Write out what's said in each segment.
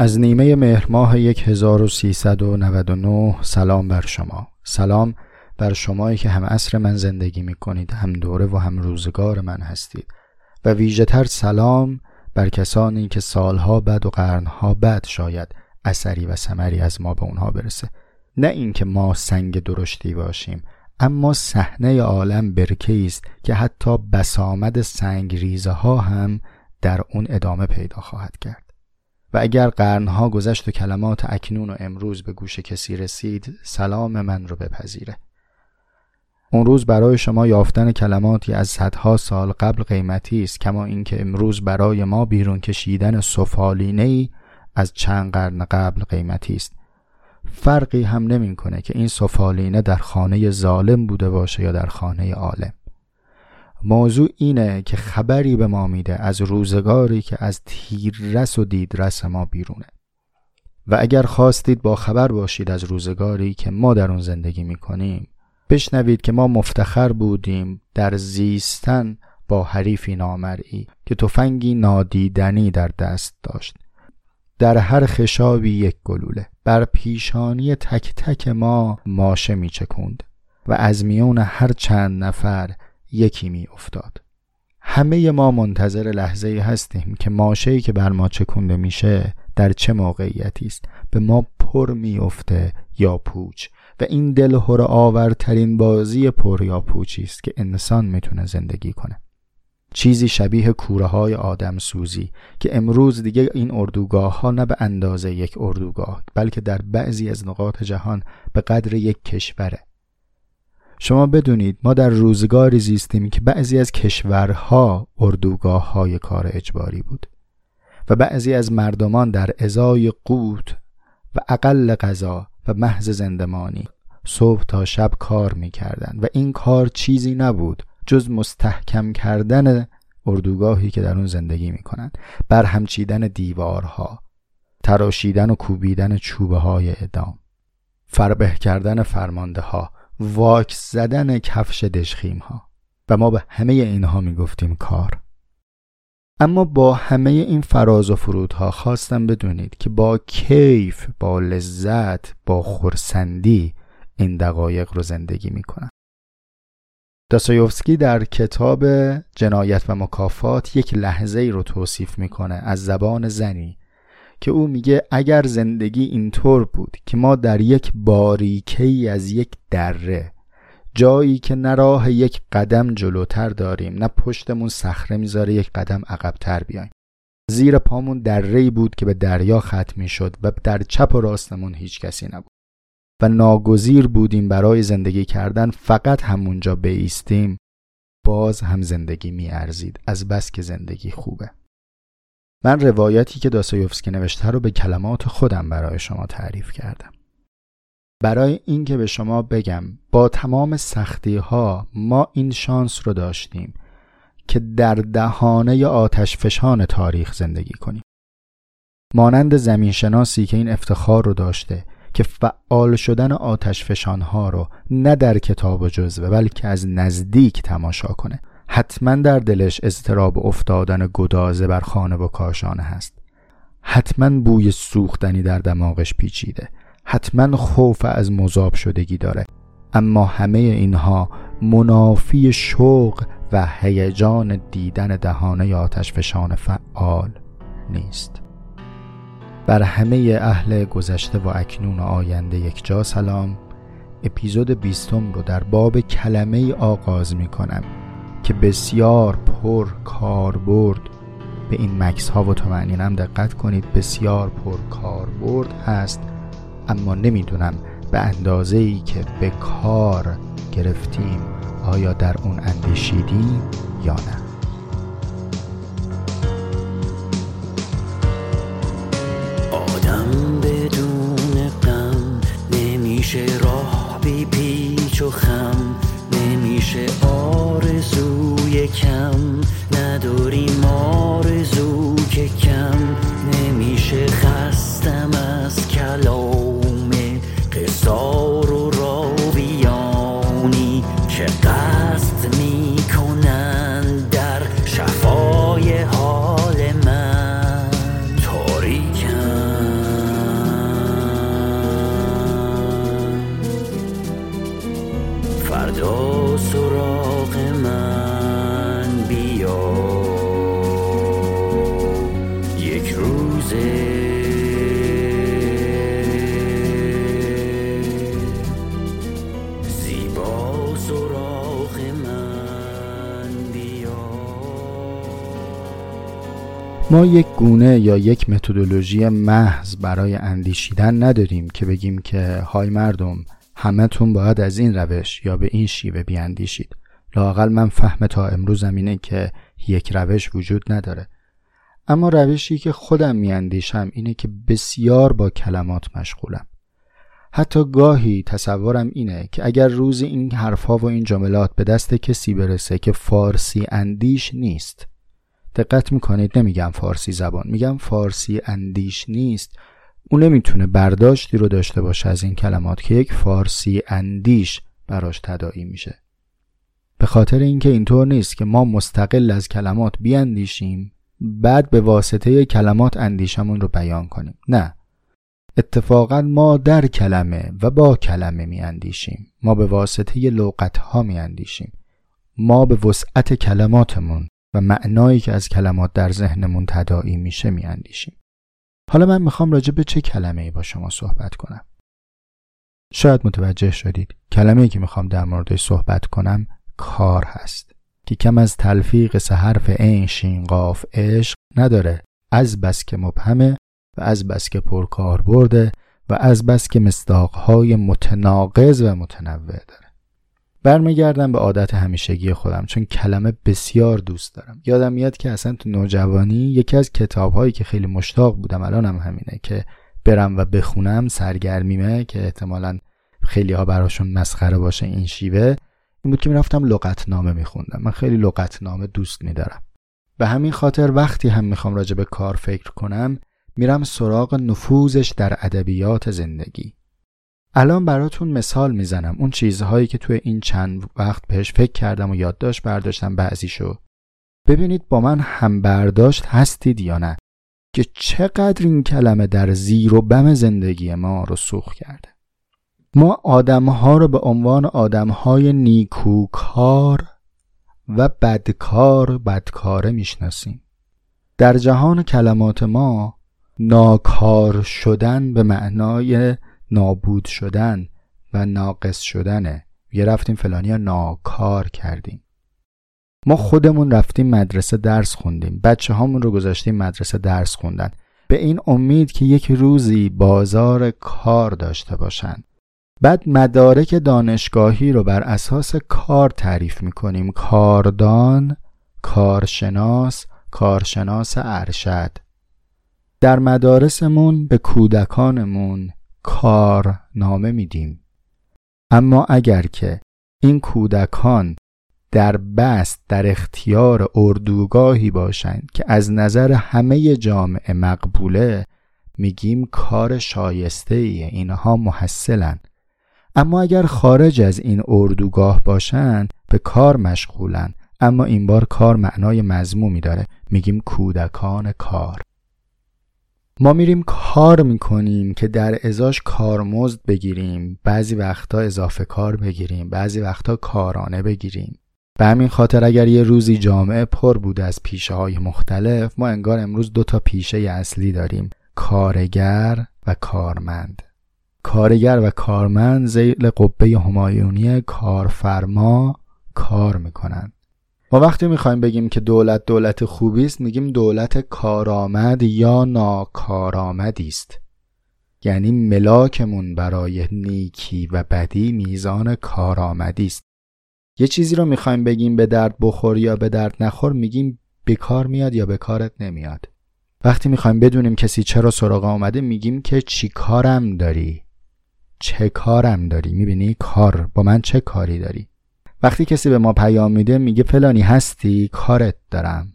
از نیمه مهر ماه 1399 سلام بر شما. سلام بر شمایی که هم عصر من زندگی می کنید هم دوره و هم روزگار من هستید. و ویژه تر سلام بر کسانی که سالها بعد و قرنها بعد شاید اثری و ثمری از ما به اونها برسه. نه اینکه ما سنگ درشتی باشیم اما صحنه عالم برکه است که حتی بسامد سنگ ریزه ها هم در اون ادامه پیدا خواهد کرد. و اگر قرنها گذشت و کلمات اکنون و امروز به گوش کسی رسید سلام من رو بپذیره. اون روز برای شما یافتن کلماتی از صدها سال قبل قیمتی است کما اینکه امروز برای ما بیرون کشیدن سفالینه ای از چند قرن قبل قیمتی است. فرقی هم نمی‌کنه که این سفالینه در خانه ظالم بوده باشه یا در خانه عالم. موضوع اینه که خبری به ما میده از روزگاری که از تیررس و دیدرس ما بیرونه. و اگر خواستید با خبر باشید از روزگاری که ما در اون زندگی می‌کنیم بشنوید که ما مفتخر بودیم در زیستن با حریفی نامرئی که تفنگی نادیدنی در دست داشت. در هر خشابی یک گلوله. بر پیشانی تک تک ما ماشه میچکوند و از میون هر چند نفر یکی می افتاد همه ما منتظر لحظه هستیم که ماشهی که بر ما چکونده میشه در چه موقعیتی است. به ما پر میافته یا پوچ و این دلهور آورترین بازی پر یا پوچی است که انسان می‌تونه زندگی کنه. چیزی شبیه کوره های آدم سوزی که امروز دیگه این اردوگاه ها نه به اندازه یک اردوگاه بلکه در بعضی از نقاط جهان به قدر یک کشوره. شما بدونید ما در روزگاری زیستیم که بعضی از کشورها اردوگاه های کار اجباری بود و بعضی از مردمان در ازای قوت و اقل غذا و محض زندمانی صبح تا شب کار می‌کردند و این کار چیزی نبود جز مستحکم کردن اردوگاهی که در اون زندگی می‌کنند بر همچیدن دیوارها تراشیدن و کوبیدن چوبه های ادام فربه کردن فرمانده ها واکس زدن کفش دشخیم ها و ما به همه اینها می‌گفتیم کار. اما با همه این فراز و فرودها خواستم بدونید که با کیف با لذت با خورسندی این دقایق رو زندگی می‌کنم. داستایوفسکی در کتاب جنایت و مکافات یک لحظه ای رو توصیف می‌کنه از زبان زنی که او میگه اگر زندگی اینطور بود که ما در یک باریکه از یک دره جایی که نه راه یک قدم جلوتر داریم نه پشتمون صخره می‌ذاره یک قدم عقبتر بیایم. زیر پامون دره بود که به دریا ختم شد و در چپ و راستمون هیچ کسی نبود. و ناگزیر بودیم برای زندگی کردن فقط همونجا بیستیم باز هم زندگی میارزید. از بس که زندگی خوبه. من روایتی که داستایوفسکی نوشته رو به کلمات خودم برای شما تعریف کردم. برای اینکه به شما بگم با تمام سختی ها ما این شانس رو داشتیم که در دهانه آتش فشان تاریخ زندگی کنیم. مانند زمین شناسی که این افتخار رو داشته که فعال شدن آتش فشان ها رو نه در کتاب و جزوه بلکه از نزدیک تماشا کنه. حتما در دلش اضطراب افتادن گدازه بر خانه و کاشانه هست. حتما بوی سوختنی در دماغش پیچیده. حتما خوف از مذاب شدگی داره. اما همه اینها منافی شوق و هیجان دیدن دهانه آتش فشان فعال نیست. بر همه اهل گذشته و اکنون و آینده یک جا سلام. اپیزود بیستم رو در باب کلمه آغاز می کنم که بسیار پر کاربرد به این مکس ها و تمعنینم دقت کنید بسیار پر کاربرد هست. اما نمی‌دونم به اندازه ای که به کار گرفتیم آیا در اون اندیشیدیم یا نه. ما یک گونه یا یک متدولوژی محض برای اندیشیدن نداریم که بگیم که های مردم همهتون باید از این روش یا به این شیوه بیاندیشید. لاقل من فهم تا امروزم اینه که یک روش وجود نداره. اما روشی که خودم میاندیشم اینه که بسیار با کلمات مشغولم. حتی گاهی تصورم اینه که اگر روز این حرفها و این جملات به دست کسی برسه که فارسی اندیش نیست دقت می‌کنید؟ نمیگم فارسی زبان میگم فارسی اندیش نیست. او نمی‌تونه برداشتی رو داشته باشه از این کلمات که یک فارسی اندیش براش تداعی میشه. به خاطر اینکه اینطور نیست که ما مستقل از کلمات بیاندیشیم بعد به واسطه کلمات اندیشمون رو بیان کنیم. نه. اتفاقا ما در کلمه و با کلمه میاندیشیم. ما به واسطه لغت ها میاندیشیم. ما به وسعت کلماتمون و معنایی که از کلمات در ذهنمون تداعی میشه میاندیشیم. حالا من می‌خوام راجع به چه کلمه ای با شما صحبت کنم؟ شاید متوجه شدید. کلمه ای که می‌خوام در موردش صحبت کنم کار هست. که کم از تلفیق سه حرف عین شین قاف عشق نداره. از بس که مبهمه و از بس که پرکار برده و از بس که مصداقهای متناقض و متنوع داره. برمیگردم به عادت همیشگی خودم چون کلمه بسیار دوست دارم. یادم میاد که اصلا تو نوجوانی یکی از کتابهایی که خیلی مشتاق بودم الانم هم همینه که برم و بخونم سرگرمیمه که احتمالا خیلی ها براشون مسخره باشه این شیوه این بود که می‌رفتم لغتنامه میخوندم. من خیلی لغتنامه دوست میدارم. به همین خاطر وقتی هم می‌خوام راجع به کار فکر کنم میرم سراغ نفوذش در ادبیات زندگی. الان براتون مثال می‌زنم. اون چیزهایی که توی این چند وقت بهش فکر کردم و یادداشت برداشتم بعضیشو. ببینید با من هم برداشت هستید یا نه که چقدر این کلمه در زیر و بم زندگی ما رو سوخ کرده. ما آدمها رو به عنوان آدمهای نیکوکار و بدکار بدکاره می‌شناسیم. در جهان کلمات ما ناکار شدن به معنای نابود شدن و ناقص شدنه. یه رفتیم فلانی ناکار کردیم. ما خودمون رفتیم مدرسه درس خوندیم. بچه هامون رو گذاشتیم مدرسه درس خوندن. به این امید که یک روزی بازار کار داشته باشند بعد مدارک دانشگاهی رو بر اساس کار تعریف می‌کنیم. کاردان کارشناس کارشناس ارشد. در مدارسمون به کودکانمون کار نامه میدیم. اما اگر که این کودکان در بست در اختیار اردوگاهی باشند که از نظر همه جامعه مقبوله میگیم کار شایسته ایه اینها محصلن. اما اگر خارج از این اردوگاه باشند به کار مشغولن. اما این بار کار معنای مضمومی داره. میگیم کودکان کار. ما میریم کار می‌کنیم که در ازاش کارمزد بگیریم. بعضی وقتا اضافه کار بگیریم بعضی وقتا کارانه بگیریم. به همین خاطر اگر یه روزی جامعه پر بود از پیشه های مختلف ما انگار امروز دو تا پیشه اصلی داریم. کارگر و کارمند. کارگر و کارمند زیل قبه همایونی کارفرما کار می‌کنند ما وقتی می‌خوایم بگیم که دولت دولت خوبی است میگیم دولت کارآمد یا ناکارآمدی است یعنی ملاکمون برای نیکی و بدی میزان کارآمدی است یه چیزی رو می‌خوایم بگیم به درد بخور یا به درد نخور میگیم کار میاد یا به کارت نمیاد. وقتی می‌خوایم بدونیم کسی چرا سراغ آمده میگیم که چی کارم داری؟ چه کارم داری؟ می‌بینی کار با من چه کاری داری؟ وقتی کسی به ما پیام میده میگه فلانی هستی؟ کارت دارم.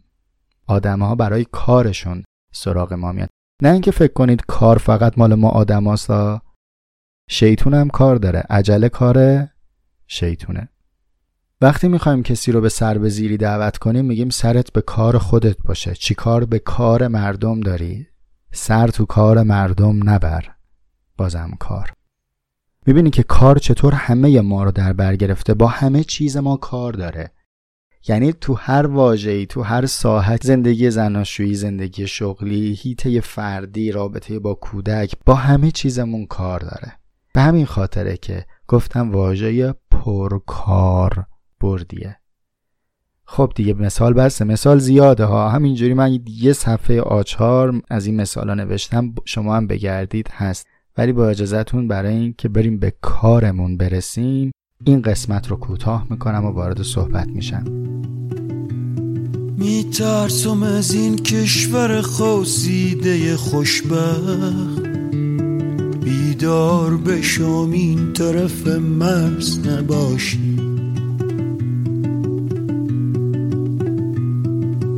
آدم ها برای کارشون سراغ ما میاد نه اینکه فکر کنید کار فقط مال ما آدم هاستا شیطون هم کار داره. عجله کاره شیطونه. وقتی می‌خوایم کسی رو به سر به زیری دعوت کنیم میگیم سرت به کار خودت باشه. چی کار؟ به کار مردم داری. سر تو کار مردم نبر. بازم کار. می‌بینی که کار چطور همه ما رو در بر گرفته با همه چیز ما کار داره. یعنی تو هر واژه‌ای تو هر ساحت زندگی زناشویی زندگی شغلی هیته فردی رابطه با کودک با همه چیزمون کار داره. به همین خاطره که گفتم واژه پرکار بردیه. خب دیگه مثال بسته مثال زیاده ها. همینجوری من یه صفحه آچار از این مثال ها نوشتم شما هم بگردید هست. ولی با اجازهتون برای اینکه بریم به کارمون برسیم این قسمت رو کوتاه می‌کنم و وارد صحبت میشم. میترسم از این کشور خوزیده خوشبخت. بیدار بشم این طرف مرز نباشی.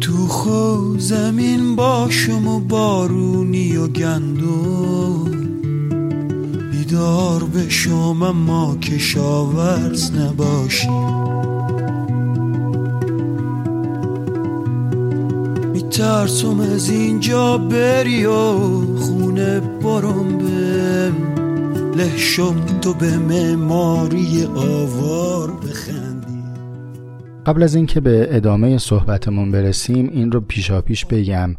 تو خو زمین باشم و بارونی و گندم. بیدار بشم اما کشاورز نباشی. میترسم از اینجا بری و خونه برم به لحشم تو به معماری آوار بخندی. قبل از اینکه به ادامه صحبتمون برسیم این رو پیشا پیش بگم.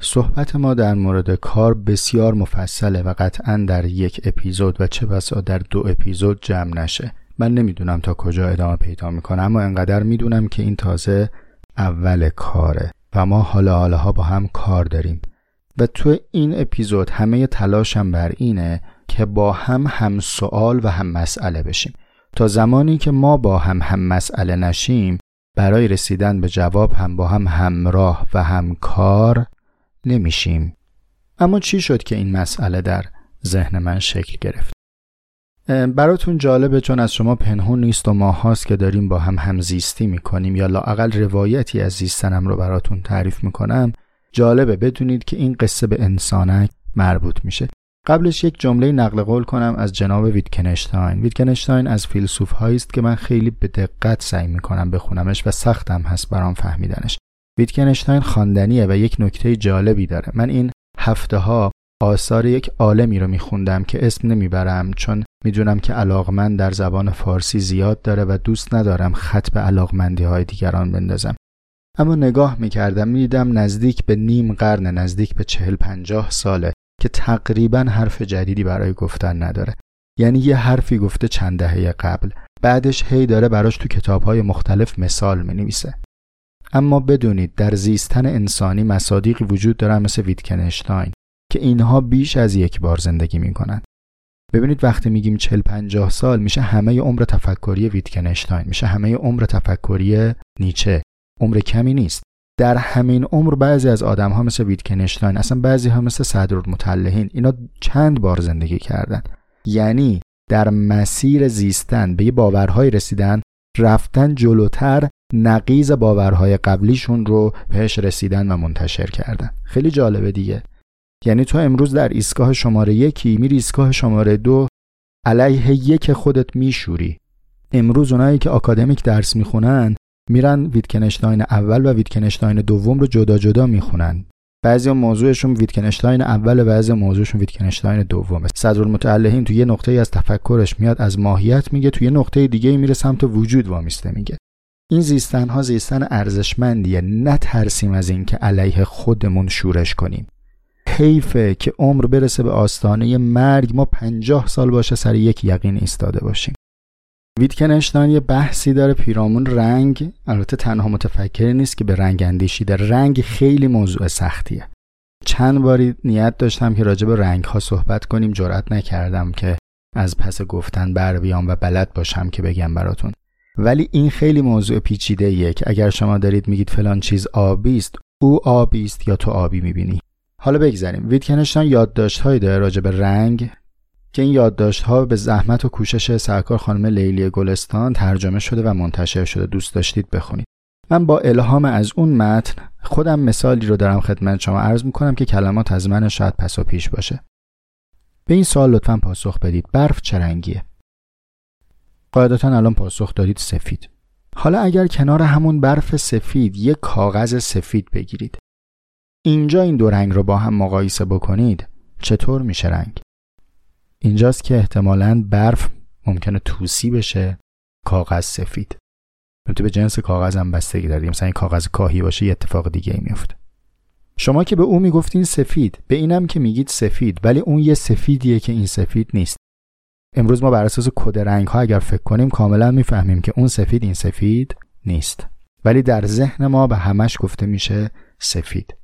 صحبت ما در مورد کار بسیار مفصله و قطعا در یک اپیزود و چه بسا در دو اپیزود جمع نشه. من نمی‌دونم تا کجا ادامه پیدا می‌کنم اما انقدر می‌دونم که این تازه اول کاره و ما حالا حالا ها با هم کار داریم. و تو این اپیزود همه تلاشم بر اینه که با هم هم سوال و هم مسئله بشیم. تا زمانی که ما با هم هم مسئله نشیم برای رسیدن به جواب هم با هم همراه و همکار نمیشیم. اما چی شد که این مسئله در ذهن من شکل گرفت؟ براتون جالبه چون از شما پنهون نیست و ما هاست که داریم با هم همزیستی می‌کنیم یا لاقل روایتی از زیستنم رو براتون تعریف می‌کنم جالبه بدونید که این قصه به انسانک مربوط میشه. قبلش یک جمله نقل قول کنم از جناب ویتکنشتاین. ویتکنشتاین از فیلسوف است که من خیلی به دقت سعی می‌کنم بخونمش و سختم هست برام فهمیدنش. ویتکنشتاین خواندنیه و یک نکته جالبی داره. من این هفته ها آثار یک عالمی رو میخوندم که اسم نمی‌برم چون می‌دونم که علاقمند در زبان فارسی زیاد داره و دوست ندارم خط به علاقمندی های دیگران بندازم. اما نگاه می‌کردم می‌دیدم نزدیک به نیم قرن نزدیک به چهل پنجاه ساله که تقریبا حرف جدیدی برای گفتن نداره. یعنی یه حرفی گفته چند دهه قبل بعدش هی داره براش تو کتابهای مختلف مثال می‌نویسه. اما بدونید در زیستن انسانی مصادیقی وجود دارن مثل ویتکنشتاین که اینها بیش از یک بار زندگی می‌کنن ببینید وقتی میگیم 40 50 سال میشه همه عمر تفکری ویتکنشتاین میشه همه عمر تفکری نیچه. عمر کمی نیست. در همین عمر بعضی از آدم ها مثل ویتکنشتاین اصلا بعضی ها مثل صدرالمطلحین اینا چند بار زندگی کردن. یعنی در مسیر زیستن به یه باورهای رسیدن رفتن جلوتر نقیز باورهای قبلیشون رو بهش رسیدن و منتشر کردن. خیلی جالبه دیگه. یعنی تو امروز در ایستگاه شماره یکی میری ایستگاه شماره دو علیه یک خودت میشوری. امروز اونایی که آکادمیک درس می‌خونن میرن ویتکنشتاین اول و ویتکنشتاین دوم رو جدا جدا می‌خونن. بعضی موضوعشون ویتکنشتاین اول بعضی موضوعشون ویتکنشتاین دومه. صدرالمتعلهین تو یه نقطه از تفکرش میاد از ماهیت میگه تو یه نقطه دیگه میره سمت وجود وامیسته میگه. این زیستن ها زیستن ارزشمندیه. نترسیم از اینکه علیه خودمون شورش کنیم. حیفه که عمر برسه به آستانه مرگ ما پنجاه سال باشه سر یک یقین ایستاده باشیم. ویتکنشتاین یه بحثی داره پیرامون رنگ. البته تنها متفکری نیست که به رنگ اندیشیده رنگ خیلی موضوع سختیه. چند باری نیت داشتم که راجع به رنگ ها صحبت کنیم. جرأت نکردم که از پس گفتن بر بیام و بلد باشم که بگم براتون. ولی این خیلی موضوع پیچیده که اگر شما دارید میگید فلان چیز آبی است او آبی است یا تو آبی می‌بینی. حالا بگذریم ویتکنشتاین یادداشت‌هایی داره راجع به رنگ؟ که این یادداشت‌ها به زحمت و کوشش سرکار خانم لیلی گلستان ترجمه شده و منتشر شده. دوست داشتید بخونید. من با الهام از اون متن خودم مثالی رو دارم خدمت شما عرض می‌کنم که کلمات از من شاید پس و پیش باشه. به این سوال لطفا پاسخ بدید. برف چه رنگیه؟ قاعدتا الان پاسخ دادید سفید. حالا اگر کنار همون برف سفید یک کاغذ سفید بگیرید. اینجا این دو رنگ رو با هم مقایسه بکنید چطور میشه رنگ؟ اینجاست که احتمالا برف ممکنه توسی بشه کاغذ سفید. البته به جنس کاغذ هم بستگی داره مثلا این کاغذ کاهی باشه یه اتفاق دیگه ای میفته شما که به او می‌گفتین سفید به اینم که میگید سفید ولی اون یه سفیدیه که این سفید نیست. امروز ما بر اساس کد رنگ ها اگر فکر کنیم کاملا می‌فهمیم که اون سفید این سفید نیست. ولی در ذهن ما به همش گفته میشه سفید.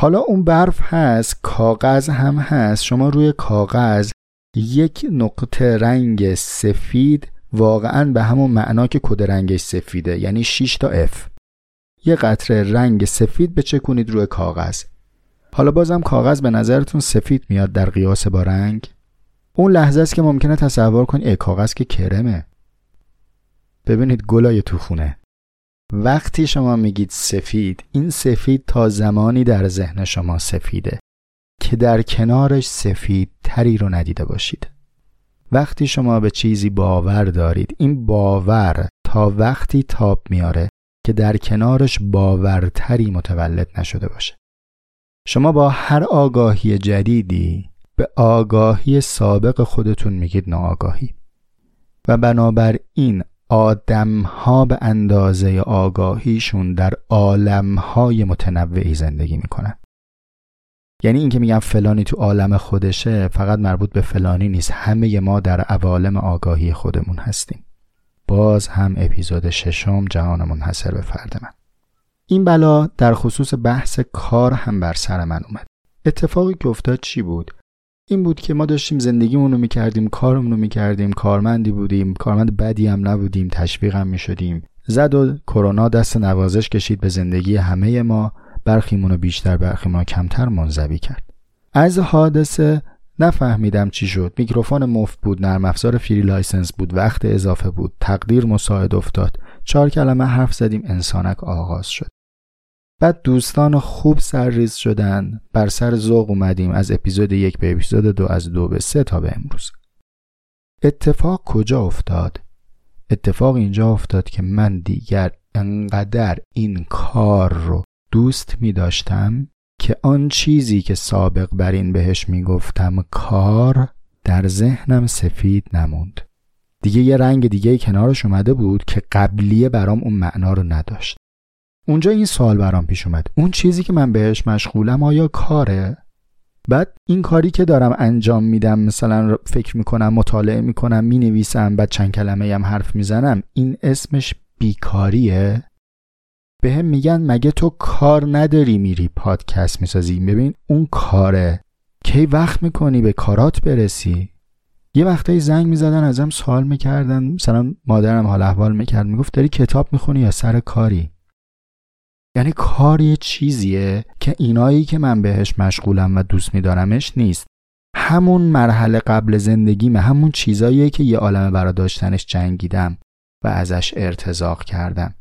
حالا اون برف هست کاغذ هم هست. شما روی کاغذ یک نقطه رنگ سفید واقعا به همون معنا که کد رنگش سفیده یعنی 6 تا F. یه قطره رنگ سفید بچکونید روی کاغذ. حالا بازم کاغذ به نظرتون سفید میاد در قیاس با رنگ؟ اون لحظه است که ممکنه تصور کنید ای کاغذ که کرمه. ببینید گلای تو خونه. وقتی شما میگید سفید این سفید تا زمانی در ذهن شما سفیده که در کنارش سفید تری رو ندیده باشید. وقتی شما به چیزی باور دارید این باور تا وقتی تاب میاره که در کنارش باورتری متولد نشده باشه. شما با هر آگاهی جدیدی به آگاهی سابق خودتون میگید ناآگاهی. و بنابراین آدم ها به اندازه آگاهیشون در عالم های متنوعی زندگی می‌کنن. یعنی اینکه میگم فلانی تو عالم خودشه فقط مربوط به فلانی نیست. همه ما در عوالم آگاهی خودمون هستیم. باز هم اپیزود ششم جهان منحصر به فرد من. این بلا در خصوص بحث کار هم بر سر من اومد. اتفاقی که افتاد چی بود؟ این بود که ما داشتیم زندگیمون رو می‌کردیم کارمون رو می‌کردیم کارمندی بودیم کارمند بدی هم نبودیم تشویق هم می‌شدیم. زد و کرونا دست نوازش کشید به زندگی همه ما. برخیمون رو بیشتر برخی ما کمتر منزوی کرد. از حادثه نفهمیدم چی شد. میکروفون مفت بود نرم افزار free license بود وقت اضافه بود. تقدیر مساعد افتاد. چهار کلمه حرف زدیم انسانک آغاز شد. بعد دوستان خوب سرریز شدن. بر سر ذوق اومدیم از اپیزود یک به اپیزود دو از دو به سه تا به امروز. اتفاق کجا افتاد؟ اتفاق اینجا افتاد که من دیگر انقدر این کار رو دوست می داشتم که آن چیزی که سابق بر این بهش می گفتم کار در ذهنم سفید نموند. دیگه یه رنگ دیگه کنارش اومده بود که قبلیه برام اون معنا رو نداشت. اونجا این سوال برام پیش اومد. اون چیزی که من بهش مشغولم آیا کاره؟ بعد این کاری که دارم انجام میدم مثلا فکر می‌کنم مطالعه می‌کنم می‌نویسم بعد چند کلمه هم حرف می‌زنم این اسمش بیکاریه؟ به هم میگن مگه تو کار نداری میری پادکست می‌سازی؟ ببین اون کاره. کی وقت می‌کنی به کارات برسی؟ یه وقتایی زنگ می‌زدن ازم سوال می‌کردن مثلا مادرم حال احوال می‌کرد می‌گفت داری کتاب می‌خونی یا سر کاری؟ یعنی کار یه چیزیه که اینایی که من بهش مشغولم و دوست میدارمش نیست. همون مرحله قبل زندگیمه همون چیزاییه که یه عالمه برا داشتنش جنگیدم و ازش ارتزاق کردم.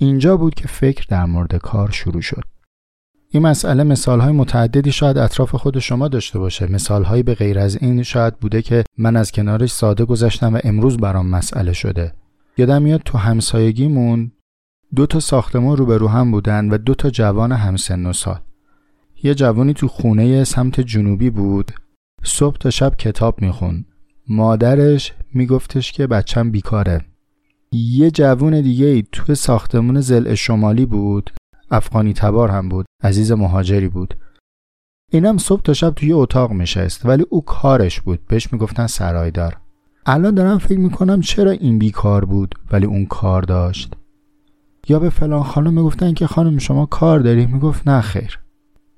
اینجا بود که فکر در مورد کار شروع شد. این مسئله مثالهای متعددی شاید اطراف خود شما داشته باشه. مثالهایی به غیر از این شاید بوده که من از کنارش ساده گذشتم و امروز برام مسئله شده. یادم میاد تو همسایگیمون دو تا ساختمان روبرو هم بودن و دو تا جوان همسن و سال. یه جوانی تو خونه سمت جنوبی بود. صبح تا شب کتاب میخون. مادرش میگفتش که بچم بیکاره. یه جوون دیگه ای تو ساختمون زل شمالی بود. افغانی تبار هم بود. عزیز مهاجری بود. اینم صبح تا شب توی اتاق میشست ولی او کارش بود. بهش می‌گفتن سرایدار. الان دارم فکر می‌کنم چرا این بیکار بود ولی اون کار داشت. یا به فلان خانم می‌گفتن که خانم شما کار داری؟ می‌گفت نه خیر.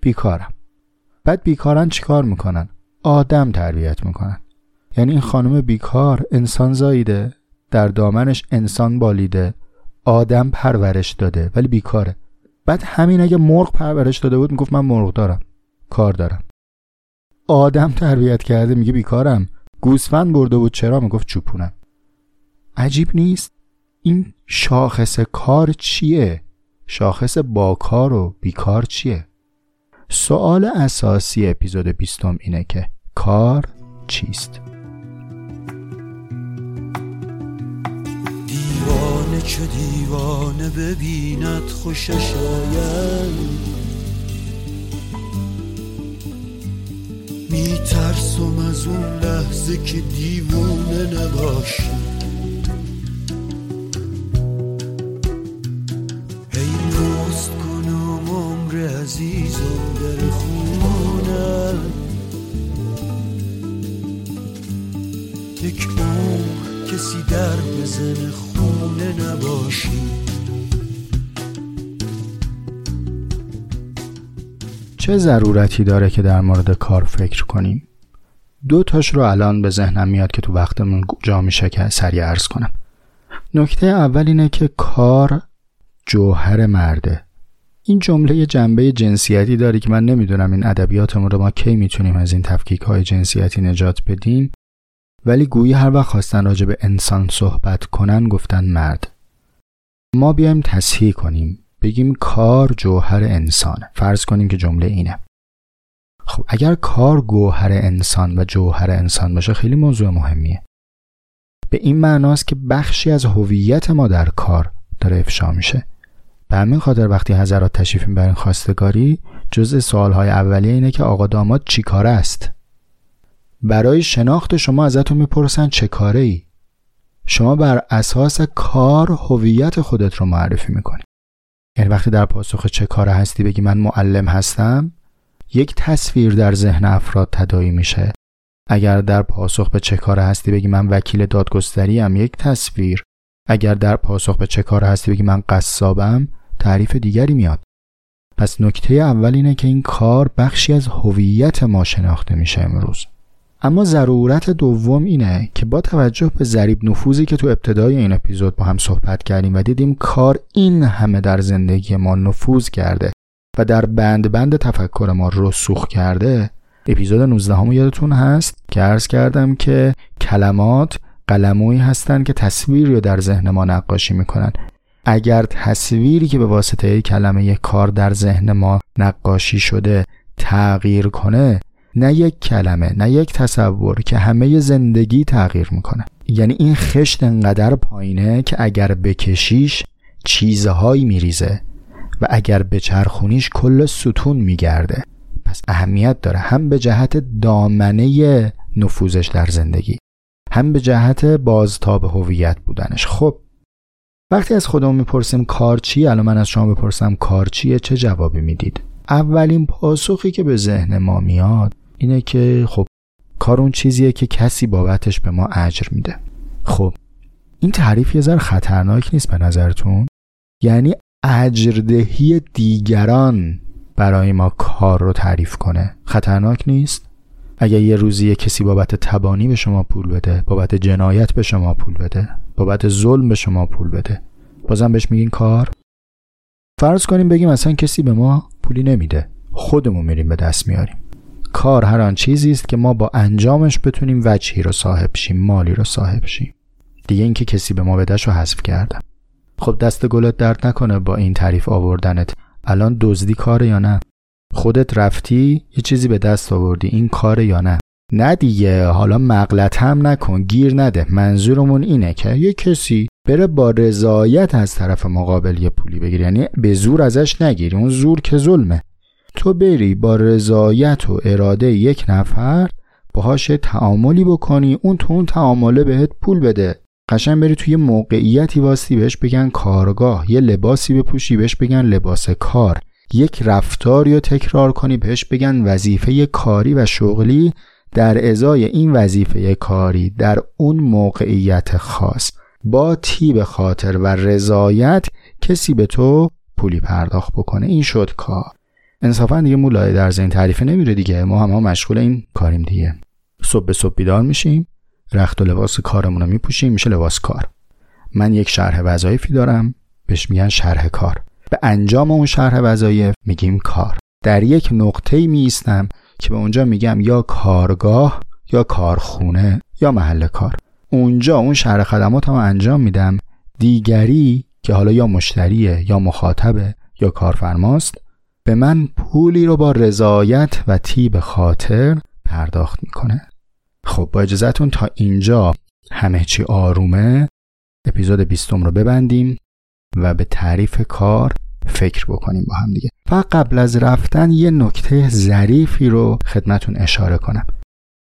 بیکارم. بعد بیکارن چیکار می‌کنن؟ آدم تربیت می‌کنن. یعنی این خانم بیکار انسان زاییده در دامنش انسان بالیده آدم پرورش داده ولی بیکاره. بعد همین اگه مرغ پرورش داده بود می‌گفت من مرغ دارم. کار دارم. آدم تربیت کرده میگه بیکارم. گوسفند برده بود چرا؟ می‌گفت چوپونم. عجیب نیست؟ این شاخص کار چیه؟ شاخص با کار و بیکار چیه؟ سوال اساسی اپیزود بیستم اینه که کار چیست؟ دیوانه چه دیوانه ببیند خوشش آید میترسم از اون لحظه که دیوونه نباشی. عزیزم در خونم. یک عمر کسی در بزن خونه نباشی. چه ضرورتی داره که در مورد کار فکر کنیم دو تاش رو الان به ذهنم میاد که تو وقتمون جا میشه که سریع عرض کنم. نکته اول اینه که کار جوهر مرده. این جمله جنبه جنسیتی داره که من نمی‌دونم این ادبیاتمون رو ما کی می‌تونیم از این تفکیک های جنسیتی نجات بدیم. ولی گویی هر وقت خواستن راجع به انسان صحبت کنن گفتن مرد. ما بیایم تصحیح کنیم. بگیم کار جوهر انسانه. فرض کنیم که جمله اینه. خب اگر کار گوهر انسان و جوهر انسان باشه خیلی موضوع مهمیه. به این معناست که بخشی از هویت ما در کار داره افشا میشه. به همین خاطر وقتی حضرات تشریف می‌برین خواستگاری جزء سوالهای اولیه اینه که آقا داماد چی کاره است؟ برای شناخت شما ازتون می‌پرسن چه کاره ای شما بر اساس کار هویت خودت رو معرفی می‌کنی. یعنی وقتی در پاسخ چه کاره هستی بگی من معلم هستم یک تصویر در ذهن افراد تدایی میشه. اگر در پاسخ به چه کاره هستی بگی من وکیل دادگستری هم یک تصویر. اگر در پاسخ به چه کاره هستی بگی من قصابم تعریف دیگری میاد. پس نکته اول اینه که این کار بخشی از هویت ما شناخته میشه امروز. اما ضرورت دوم اینه که با توجه به ذریب نفوذی که تو ابتدای این اپیزود با هم صحبت کردیم و دیدیم کار این همه در زندگی ما نفوذ کرده و در بند بند تفکر ما رسوخ کرده اپیزود 19 هم یادتون هست که عرض کردم که کلمات قلمویی هستند که تصویری رو در ذهن ما نقاشی می‌کنن. اگر تصویری که به واسطه کلمه کار در ذهن ما نقاشی شده تغییر کنه نه یک کلمه نه یک تصور که همه زندگی تغییر می‌کنه. یعنی این خشت انقدر پایینه که اگر بکشیش چیزهایی میریزه و اگر بچرخونیش کل ستون میگرده. پس اهمیت داره هم به جهت دامنه نفوذش در زندگی هم به جهت بازتاب هویت بودنش. خب وقتی از خودمون می‌پرسیم کار چیه الان من از شما بپرسم کار چیه چه جوابی می‌دید؟ اولین پاسخی که به ذهن ما میاد اینه که خب کار اون چیزیه که کسی بابتش به ما اجر میده. خب این تعریف یه ذره خطرناک نیست به نظرتون؟ یعنی اجردهی دیگران برای ما کار رو تعریف کنه. خطرناک نیست؟ اگر یه روزی یه کسی بابت تبانی به شما پول بده بابت جنایت به شما پول بده بابت ظلم به شما پول بده. بازم بهش میگین کار؟ فرض کنیم بگیم اصلا کسی به ما پولی نمیده. خودمون میریم به دست میاریم. کار هر آن چیزی است که ما با انجامش بتونیم وجهی رو صاحب شیم مالی رو صاحب شیم. دیگه اینکه کسی به ما بدهش رو حذف کردم. خب دست گلت درد نکنه با این تعریف آوردنت. الان دزدی کاره یا نه؟ خودت رفتی یه چیزی به دست آوردی. این کاره یا نه؟ نه دیگه حالا مغلط هم نکن گیر نده منظورمون اینه که یه کسی بره با رضایت از طرف مقابل یه پولی بگیری یعنی به زور ازش نگیری اون زور که ظلمه. تو بری با رضایت و اراده یک نفر باهاش تعاملی بکنی اون تو اون تعامله بهت پول بده. قشن بری توی موقعیتی واستی بهش بگن کارگاه یه لباسی بپوشی بهش بگن لباس کار. یک رفتاری رو تکرار کنی بهش بگن وظیفه کاری و شغلی. در ازای این وظیفه کاری در اون موقعیت خاص با تیب خاطر و رضایت کسی به تو پولی پرداخت بکنه. این شد کار. انصافا دیگه مولای در زین تعریفه نمیره دیگه. ما هم, مشغول این کاریم دیگه. صبح به صبح بیدار میشیم. رخت و لباس کارمون رو میپوشیم. میشه لباس کار. من یک شرح وظایفی دارم. بهش میگن شرح کار. به انجام اون شرح وظایف میگیم کار. در یک نقطه می که به اونجا میگم یا کارگاه یا کارخونه یا محل کار. اونجا اون شرح خدمات هم انجام میدم. دیگری که حالا یا مشتریه یا مخاطبه یا کارفرماست به من پولی رو با رضایت و تیب خاطر پرداخت می‌کنه. خب با اجازهتون تا اینجا همه چی آرومه اپیزود بیستم رو ببندیم و به تعریف کار فکر بکنیم با هم دیگه. و قبل از رفتن یه نکته ظریفی رو خدمتون اشاره کنم.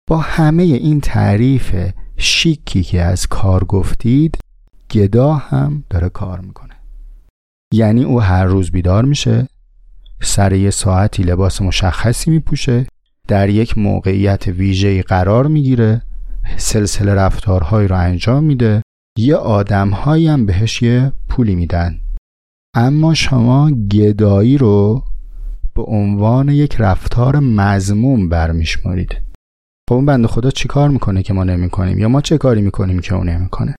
با همه این تعریف شیکی که از کار گفتید گدا هم داره کار می‌کنه. یعنی او هر روز بیدار میشه سر یه ساعتی لباس مشخصی میپوشه در یک موقعیت ویژه‌ای قرار می‌گیره سلسله رفتارهایی رو انجام میده یه آدمهایی هم بهش یه پولی میدن. اما شما گدایی رو به عنوان یک رفتار مزموم برمیشمارید. خب اون بنده خدا چی کار می‌کنه که ما نمی‌کنیم؟ یا ما چه کاری می‌کنیم که اون نمی‌کنه؟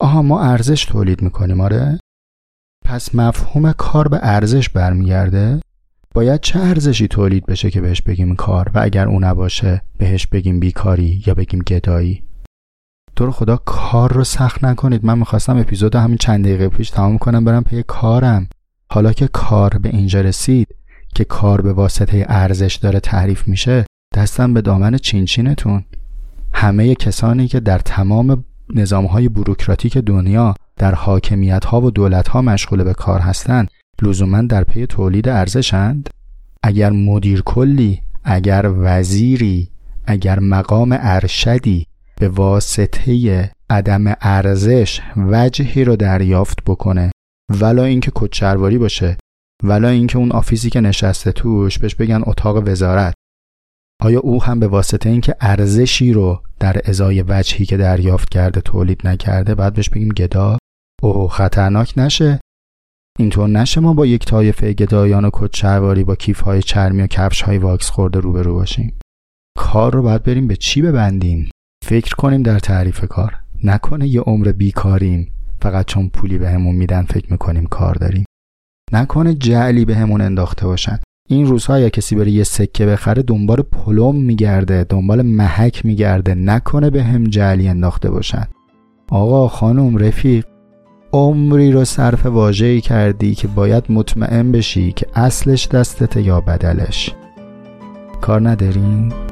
آها ما ارزش تولید می‌کنیم آره. پس مفهوم کار به ارزش برمیگرده. باید چه ارزشی تولید بشه که بهش بگیم کار؟ و اگر اون نباشه بهش بگیم بیکاری یا بگیم گدایی؟ تو رو خدا کار رو سخت نکنید. من می‌خواستم اپیزود همین چند دقیقه پیش تمام کنم برم پی کارم. حالا که کار به اینجا رسید که کار به واسطه ارزش داره تعریف میشه دستم به دامن چینچینتون. همه کسانی که در تمام نظامهای بروکراتیک دنیا در حاکمیت ها و دولت ها مشغول به کار هستند لزوما در پی تولید ارزشند اگر مدیر کلی اگر وزیری اگر مقام ارشدی به واسطه عدم ارزش وجهی رو دریافت بکنه. ولا اینکه کچرواری باشه. ولا اینکه اون آفیسی که نشسته توش بهش بگن اتاق وزارت. آیا او هم به واسطه اینکه ارزشی رو در ازای وجهی که دریافت کرده تولید نکرده بعد بهش بگیم گدا؟ اوه خطرناک نشه. اینطور نشه ما با یک طایفه گدایان و کچرواری با کیف های چرمی و کفش های واکس خورده روبرو باشیم. کار رو باید بریم به چی ببندیم؟ فکر کنیم در تعریف کار. نکنه یه عمر بیکاریم فقط چون پولی بهمون به میدن فکر می‌کنیم کار داریم. نکنه جعلی بهمون به انداخته باشن. این روزها یا کسی بره یه سکه بخره دنبال پلم میگرده دنبال محک میگرده. نکنه به هم جعلی انداخته باشن. آقا خانم رفیق عمری رو صرف واجهی کردی که باید مطمئن بشی که اصلش دستته یا بدلش. کار نداریم؟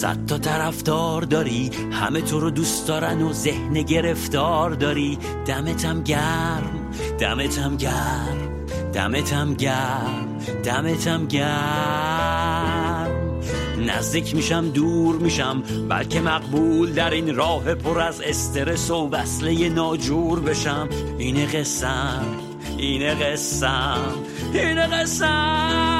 صد تا طرفدار داری. همه تو رو دوست دارن و ذهن گرفتار داری. دمتم گرم دمتم گرم دمتم گرم دمتم گرم. نزدیک میشم دور میشم بلکه مقبول در این راه پر از استرس و وصله ناجور بشم. این قسم این قسم این قسم.